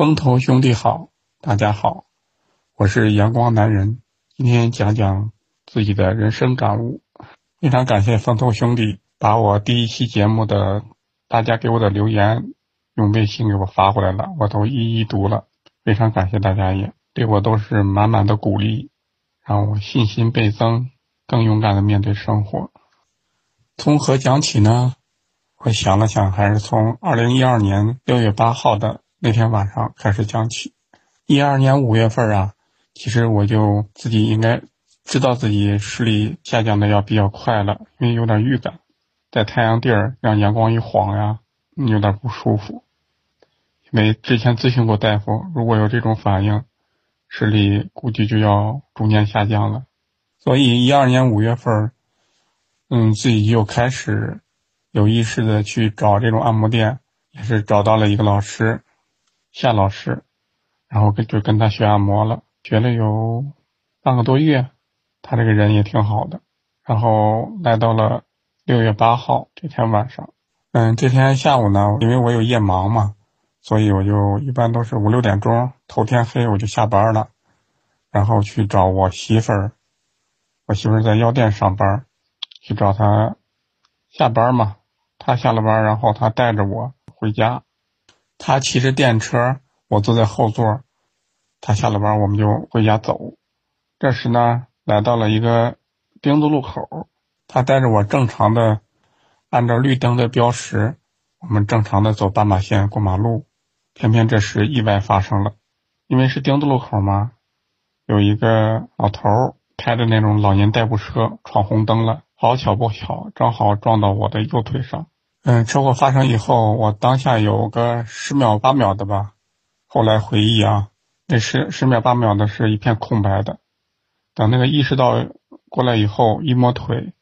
风投兄弟好，大家好，我是阳光男人，今天讲讲自己的人生感悟。非常感谢风投兄弟把我第一期节目的大家给我的留言用微信给我发过来了，我都一一读了，非常感谢大家也对我都是满满的鼓励，让我信心倍增，更勇敢的面对生活。从何讲起呢？我想了想，还是从二零一二年六月八号的那天晚上开始讲起。一二年五月份啊，其实我就自己应该知道自己视力下降的要比较快了，因为有点预感，在太阳地儿让阳光一晃呀，有点不舒服。因为之前咨询过大夫，如果有这种反应，视力估计就要逐年下降了。所以一二年五月份，嗯，自己就开始。有意识的去找这种按摩店，也是找到了一个老师，夏老师，然后跟就跟他学按摩了，学了有半个多月，他这个人也挺好的。然后来到了六月八号这天晚上，嗯，这天下午呢，因为我有夜盲嘛，所以我就一般都是五六点钟，头天黑我就下班了，然后去找我媳妇儿，我媳妇儿在药店上班，去找她下班嘛。她下了班，然后她带着我回家。他骑着电车，我坐在后座。他下了班，我们就回家走。这时呢，来到了一个丁字路口。他带着我正常的按照绿灯的标识，我们正常的走斑马线过马路。偏偏这时意外发生了，因为是丁字路口嘛，有一个老头开着那种老年代步车闯红灯了。好巧不巧，正好撞到我的右腿上。嗯，车祸发生以后，我当下有个十秒八秒的吧。后来回忆啊，那十十秒八秒的是一片空白的。等那个意识到过来以后，一摸腿，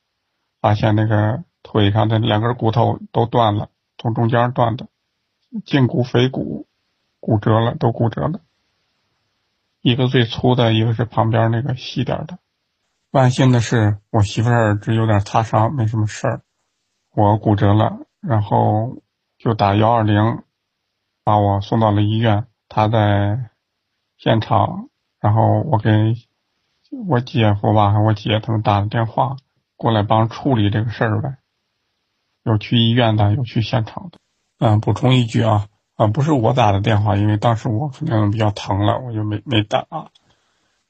发现那个腿上的两根骨头都断了，从中间断的，胫骨、腓骨骨折了，都骨折了。一个最粗的，一个是旁边那个细点的。万幸的是，我媳妇儿只有点擦伤，没什么事儿。我骨折了，然后就打幺二零，把我送到了医院。他在现场，然后我给我姐夫吧，我姐他们打的电话过来帮处理这个事儿呗。有去医院的，有去现场的。嗯，补充一句啊，啊，不是我打的电话，因为当时我可能比较疼了，我就没没打。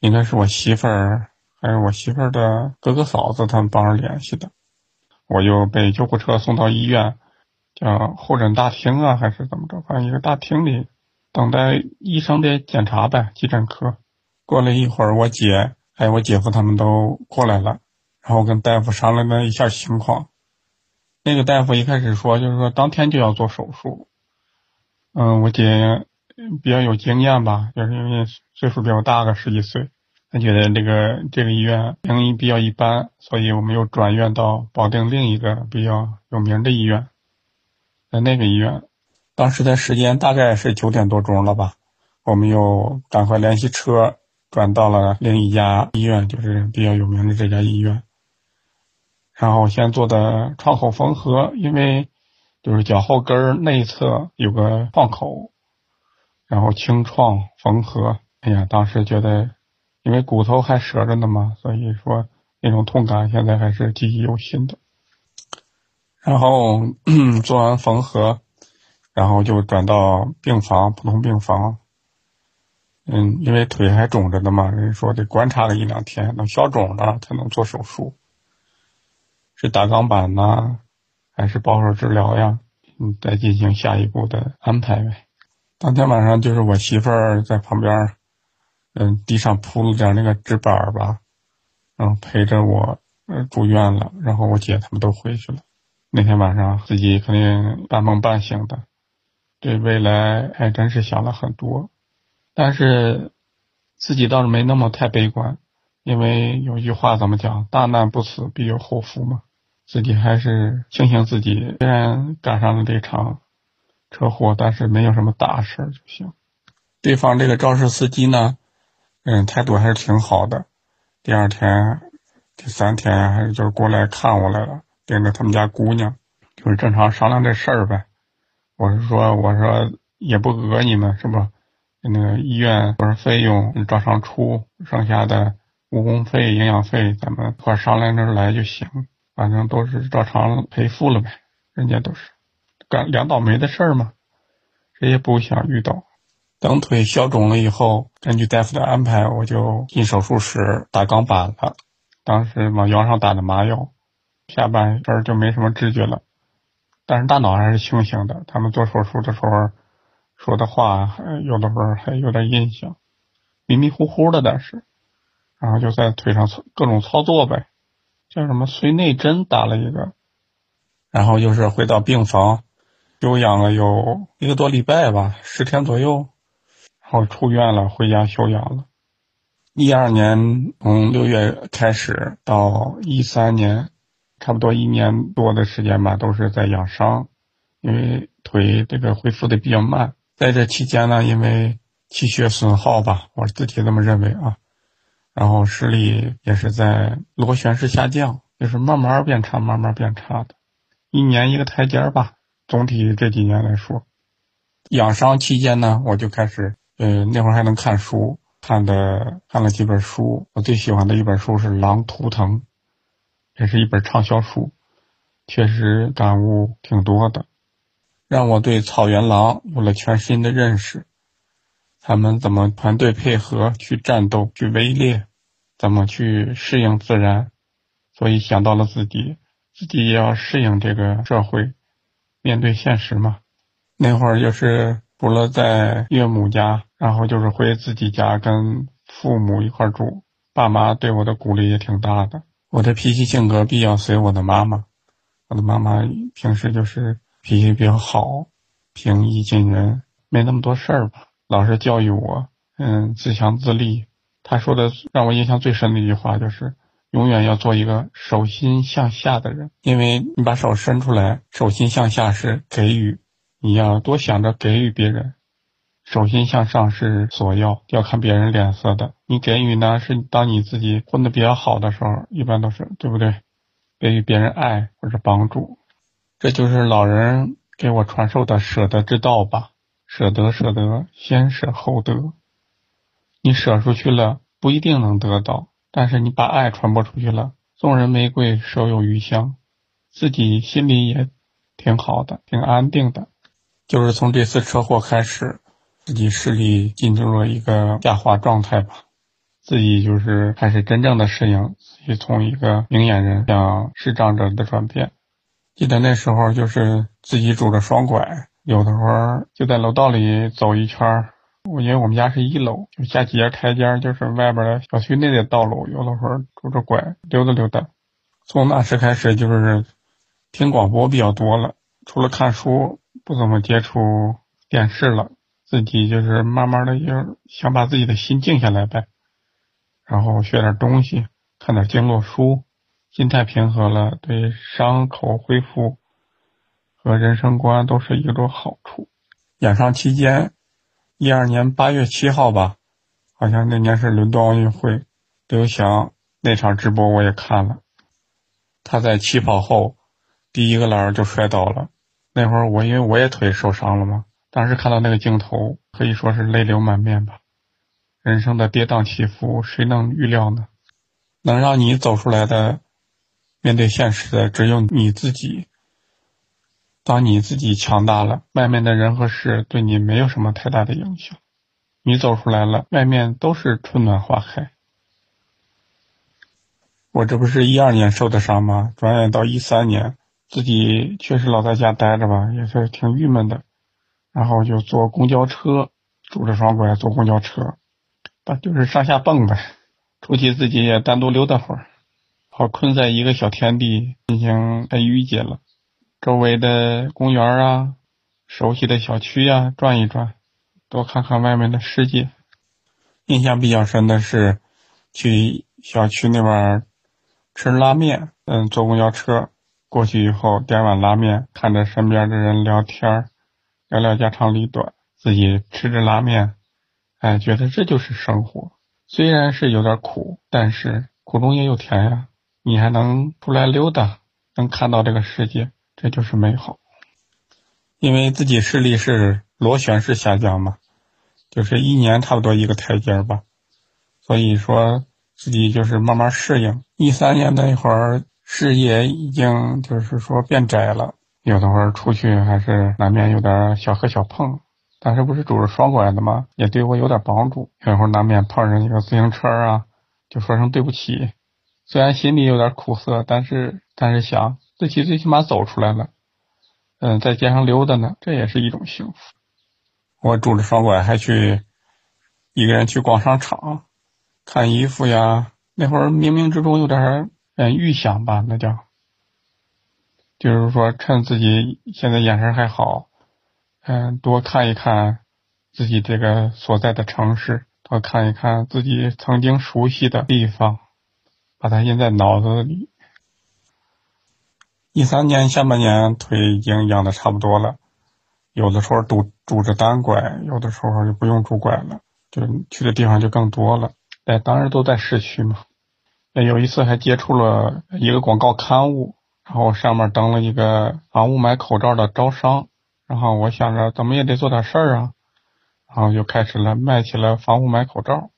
应该是我媳妇儿。还有我媳妇儿的哥哥嫂子，他们帮着联系的，我就被救护车送到医院，叫候诊大厅啊，还是怎么着？反正一个大厅里等待医生的检查呗，急诊科。过了一会儿，我姐还有我姐夫他们都过来了，然后跟大夫商量了一下情况。那个大夫一开始说，就是说当天就要做手术。嗯，我姐比较有经验吧，就是因为岁数比较大，个十几岁。他觉得这个这个医院名医比较一般，所以我们又转院到保定另一个比较有名的医院。在那个医院，当时的时间大概是九点多钟了吧，我们又赶快联系车转到了另一家医院，就是比较有名的这家医院。然后先做的创口缝合，因为就是脚后跟内侧有个创口，然后清创缝合。哎呀，当时觉得。因为骨头还折着呢嘛，所以说那种痛感现在还是记忆犹新的。然后 做完缝合，然后就转到病房，普通病房。嗯，因为腿还肿着呢嘛，人说得观察个一两天，能消肿了才能做手术。是打钢板呢，还是保守治疗呀？嗯，再进行下一步的安排呗。当天晚上就是我媳妇儿在旁边。嗯，地上铺了点那个纸板吧，然后陪着我，嗯，住院了。然后我姐他们都回去了。那天晚上自己肯定半梦半醒的，对未来还真是想了很多。但是自己倒是没那么太悲观，因为有一句话怎么讲？大难不死，必有后福嘛。自己还是庆幸自己虽然赶上了这场车祸，但是没有什么大事就行。对方这个肇事司机呢？嗯，态度还是挺好的。第二天、第三天还是就是过来看我来了，领着他们家姑娘，就是正常商量这事儿呗。我是说，我说也不讹你们，是不？那个医院不是费用照常出，剩下的误工费、营养费咱们一块商量着来就行，反正都是照常赔付了呗。人家都是干两倒霉的事儿嘛，谁也不想遇到。等腿消肿了以后，根据大夫的安排，我就进手术室打钢板了。当时往腰上打的麻药，下半身就没什么知觉了，但是大脑还是清醒的。他们做手术的时候说的话，有的时候还有点印象，迷迷糊糊的，但是，然后就在腿上操各种操作呗，叫什么髓内针打了一个，然后又是回到病房休养了有一个多礼拜吧，十天左右。然后出院了，回家休养了。一二年从六月开始到一三年，差不多一年多的时间吧，都是在养伤，因为腿这个恢复的比较慢。在这期间呢，因为气血损耗吧，我自己这么认为啊，然后视力也是在螺旋式下降，就是慢慢变差，慢慢变差的，一年一个台阶吧。总体这几年来说，养伤期间呢，我就开始。嗯，那会儿还能看书，看的看了几本书。我最喜欢的一本书是《狼图腾》，这是一本畅销书，确实感悟挺多的，让我对草原狼有了全新的认识。他们怎么团队配合去战斗、去围猎，怎么去适应自然？所以想到了自己，自己也要适应这个社会，面对现实嘛。那会儿就是。除了在岳母家，然后就是回自己家跟父母一块住。爸妈对我的鼓励也挺大的。我的脾气性格比较随我的妈妈，我的妈妈平时就是脾气比较好，平易近人，没那么多事儿吧。老是教育我，嗯，自强自立。她说的让我印象最深的一句话就是：永远要做一个手心向下的人，因为你把手伸出来，手心向下是给予。你要多想着给予别人，手心向上是索要，要看别人脸色的。你给予呢，是当你自己混的比较好的时候，一般都是对不对？给予别人爱或者帮助，这就是老人给我传授的舍得之道吧。舍得，舍得，先舍后得。你舍出去了，不一定能得到，但是你把爱传播出去了，送人玫瑰，手有余香，自己心里也挺好的，挺安定的。就是从这次车祸开始，自己视力进入了一个下滑状态吧，自己就是开始真正的适应，自己从一个明眼人向视障者的转变。记得那时候就是自己拄着双拐，有的时候就在楼道里走一圈我因为我们家是一楼，就下几节台阶，就是外边的小区内的道路，有的时候拄着拐溜达溜达。从那时开始就是听广播比较多了，除了看书。不怎么接触电视了，自己就是慢慢的就想把自己的心静下来呗，然后学点东西，看点经络书，心态平和了，对伤口恢复和人生观都是一个好处。养伤期间，一二年八月七号吧，好像那年是伦敦奥运会，刘翔那场直播我也看了，他在起跑后第一个栏就摔倒了。那会儿我因为我也腿受伤了嘛，当时看到那个镜头可以说是泪流满面吧。人生的跌宕起伏，谁能预料呢？能让你走出来的，面对现实的只有你自己。当你自己强大了，外面的人和事对你没有什么太大的影响。你走出来了，外面都是春暖花开。我这不是一二年受的伤吗？转眼到一三年。自己确实老在家待着吧，也是挺郁闷的。然后就坐公交车，拄着双拐坐公交车，但就是上下蹦呗。出去自己也单独溜达会儿，好困在一个小天地，心情太郁结了。周围的公园啊，熟悉的小区呀，转一转，多看看外面的世界。印象比较深的是，去小区那边吃拉面，嗯，坐公交车。过去以后，点碗拉面，看着身边的人聊天聊聊家长里短，自己吃着拉面，哎，觉得这就是生活。虽然是有点苦，但是苦中也有甜呀。你还能出来溜达，能看到这个世界，这就是美好。因为自己视力是螺旋式下降嘛，就是一年差不多一个台阶吧。所以说自己就是慢慢适应。一三年那会儿，视野已经就是说变窄了，有的会儿出去还是难免有点小磕小碰。但是不是拄着双拐的吗？也对我有点帮助。有会儿难免碰上一个自行车啊，就说声对不起。虽然心里有点苦涩，但是但是想自己最起码走出来了。嗯，在街上溜达呢，这也是一种幸福。我拄着双拐还去一个人去逛商场。看衣服呀，那会儿冥冥之中有点嗯预想吧，那叫，就是说趁自己现在眼神还好，嗯，多看一看自己这个所在的城市，多看一看自己曾经熟悉的地方，把它印在脑子里。一三年下半年腿已经养的差不多了，有的时候拄拄着单拐，有的时候就不用拄拐了，就去的地方就更多了。哎，当然都在市区嘛。有一次还接触了一个广告刊物，然后上面登了一个防雾霾口罩的招商，然后我想着怎么也得做点事儿啊，然后就开始了卖起了防雾霾口罩。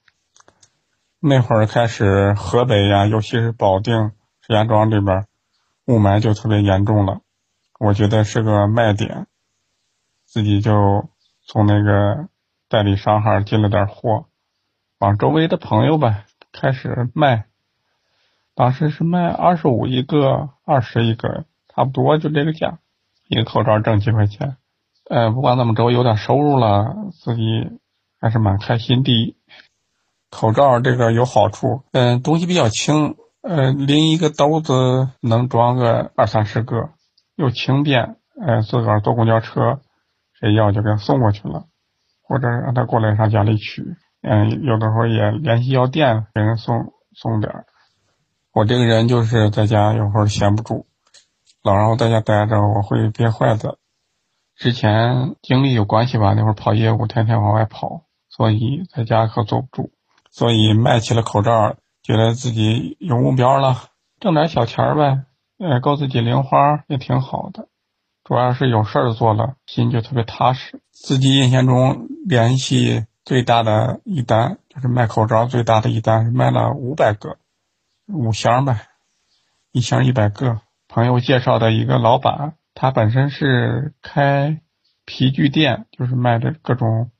那会儿开始，河北呀，尤其是保定、石家庄这边雾霾就特别严重了，我觉得是个卖点，自己就从那个代理商号进了点货。往周围的朋友吧开始卖，当时是卖二十五一个，二十一个，差不多就这个价，一个口罩挣几块钱。呃，不管怎么着，有点收入了，自己还是蛮开心的。口罩这个有好处，嗯，东西比较轻，呃，拎一个兜子能装个二三十个，又轻便，呃，自个儿坐公交车，谁要就给他送过去了，或者让他过来上家里取。嗯，有的时候也联系药店给人送送点儿。我这个人就是在家有时候闲不住，老让我在家待着，我会憋坏的。之前经历有关系吧，那会儿跑业务，天天往外跑，所以在家可坐不住。所以卖起了口罩，觉得自己有目标了，挣点小钱呗，呃，够自己零花也挺好的。主要是有事儿做了，心就特别踏实。自己印象中联系。最大的一单就是卖口罩，最大的一单是卖了五百个，五箱呗，一箱一百个。朋友介绍的一个老板，他本身是开皮具店，就是卖的各种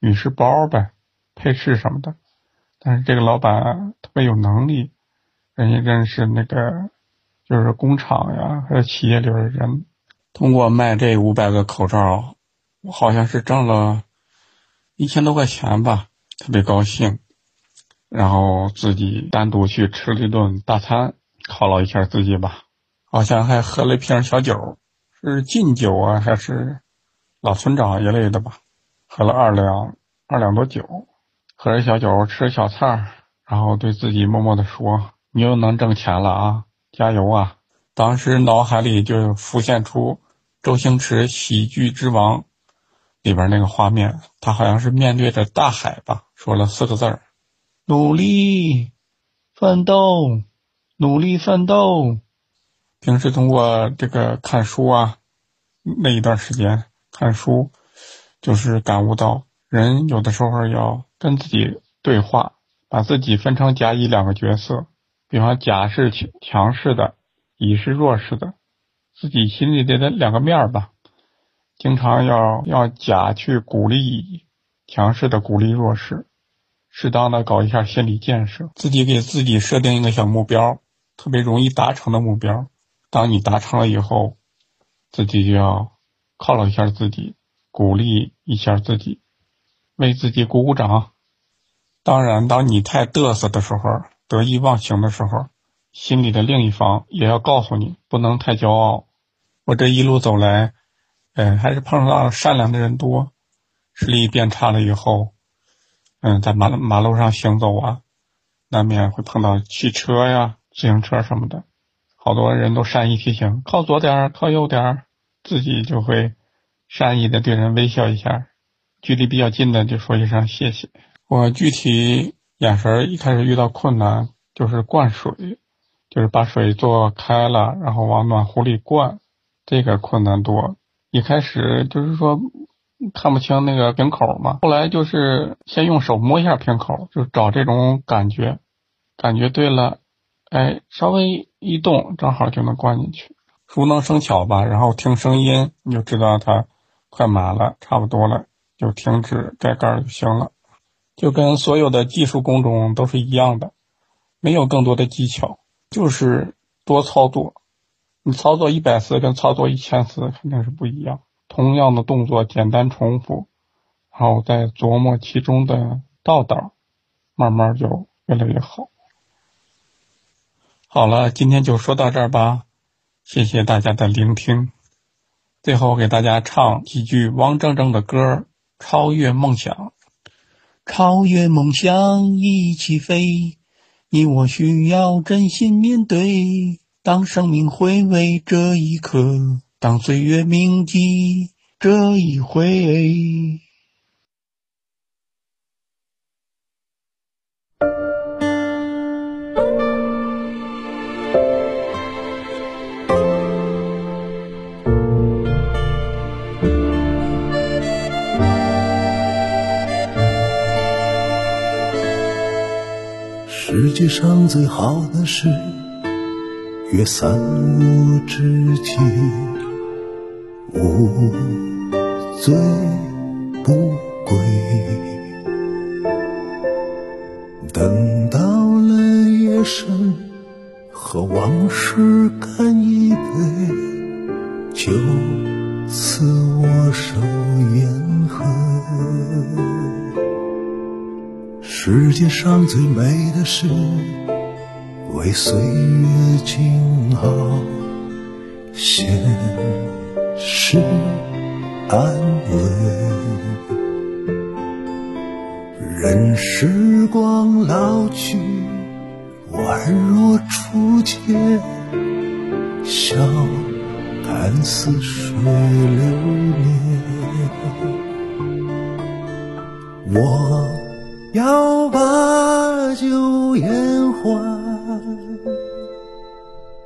女士包呗、配饰什么的。但是这个老板特别有能力，人家认识那个就是工厂呀，还有企业里的人，通过卖这五百个口罩，我好像是挣了。一千多块钱吧，特别高兴，然后自己单独去吃了一顿大餐，犒劳一下自己吧。好像还喝了一瓶小酒，是劲酒啊，还是老村长一类的吧？喝了二两二两多酒，喝着小酒，吃着小菜，然后对自己默默的说：“你又能挣钱了啊，加油啊！”当时脑海里就浮现出周星驰《喜剧之王》。里边那个画面，他好像是面对着大海吧，说了四个字儿：“努力奋斗，努力奋斗。”平时通过这个看书啊，那一段时间看书，就是感悟到，人有的时候要跟自己对话，把自己分成甲乙两个角色，比方甲是强强势的，乙是弱势的，自己心里的两个面儿吧。经常要要甲去鼓励强势的鼓励弱势，适当的搞一下心理建设，自己给自己设定一个小目标，特别容易达成的目标。当你达成了以后，自己就要犒劳一下自己，鼓励一下自己，为自己鼓鼓掌。当然，当你太嘚瑟的时候，得意忘形的时候，心里的另一方也要告诉你，不能太骄傲。我这一路走来。嗯，还是碰上善良的人多。视力变差了以后，嗯，在马马路上行走啊，难免会碰到汽车呀、自行车什么的。好多人都善意提醒，靠左点儿，靠右点儿，自己就会善意的对人微笑一下。距离比较近的就说一声谢谢。我具体眼神一开始遇到困难，就是灌水，就是把水做开了，然后往暖壶里灌，这个困难多。一开始就是说看不清那个瓶口嘛。后来就是先用手摸一下瓶口，就找这种感觉，感觉对了，哎，稍微一动，正好就能灌进去。熟能生巧吧，然后听声音你就知道它快满了，差不多了，就停止盖盖就行了。就跟所有的技术工种都是一样的，没有更多的技巧，就是多操作。你操作一百次跟操作一千次肯定是不一样。同样的动作简单重复，然后再琢磨其中的道道，慢慢就越来越好。好了，今天就说到这儿吧，谢谢大家的聆听。最后给大家唱几句王铮铮的歌，《超越梦想》。超越梦想一起飞，你我需要真心面对。当生命回味这一刻，当岁月铭记这一回。世界上最好的事，约三五知己，无醉不归。等到了夜深，和往事干一杯，就此握手言和。世界上最美的事，为岁月静好，现是安稳。任时光老去，宛若初见，笑看似水流年。我。要把酒言欢，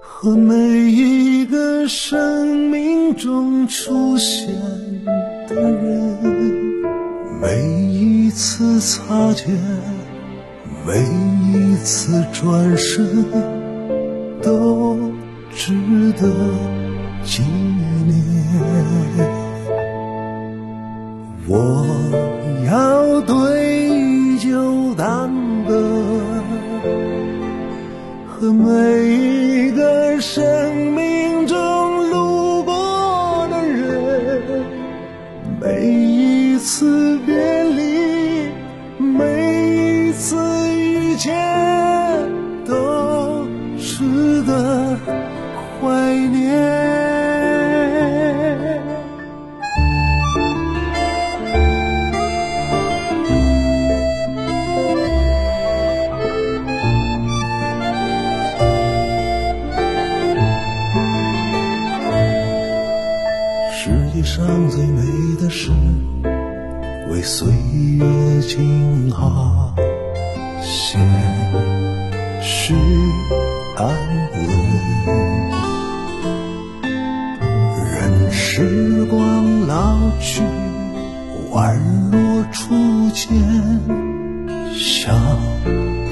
和每一个生命中出现的人，每一次擦肩，每一次转身，都值得纪念。我要对。酒当歌，和每一个生命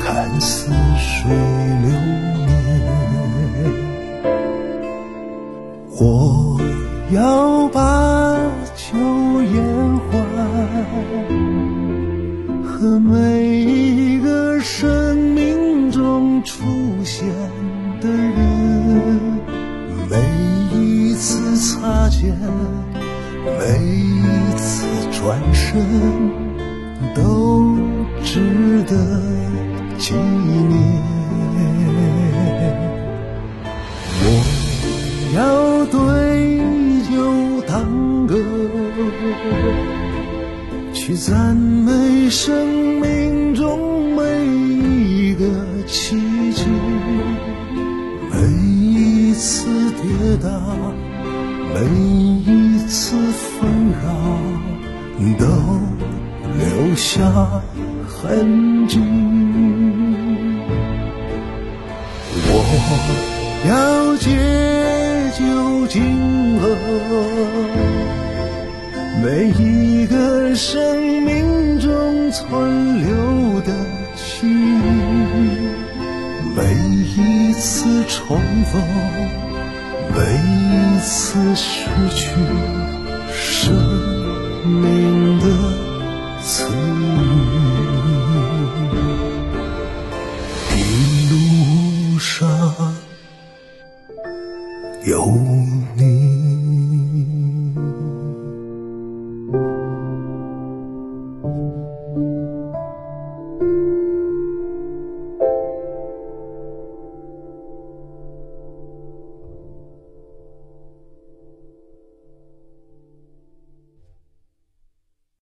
看似水流年。我要把酒言欢。和每一个生命中出现的人，每一次擦肩，每一次转身，都值得纪念。我要对酒当歌。去赞美生命中每一个奇迹，每一次跌倒，每一次纷扰，都留下痕迹。我要借酒敬歌。每一个生命中存留的记忆，每一次重逢，每一次失去，生命的赐予。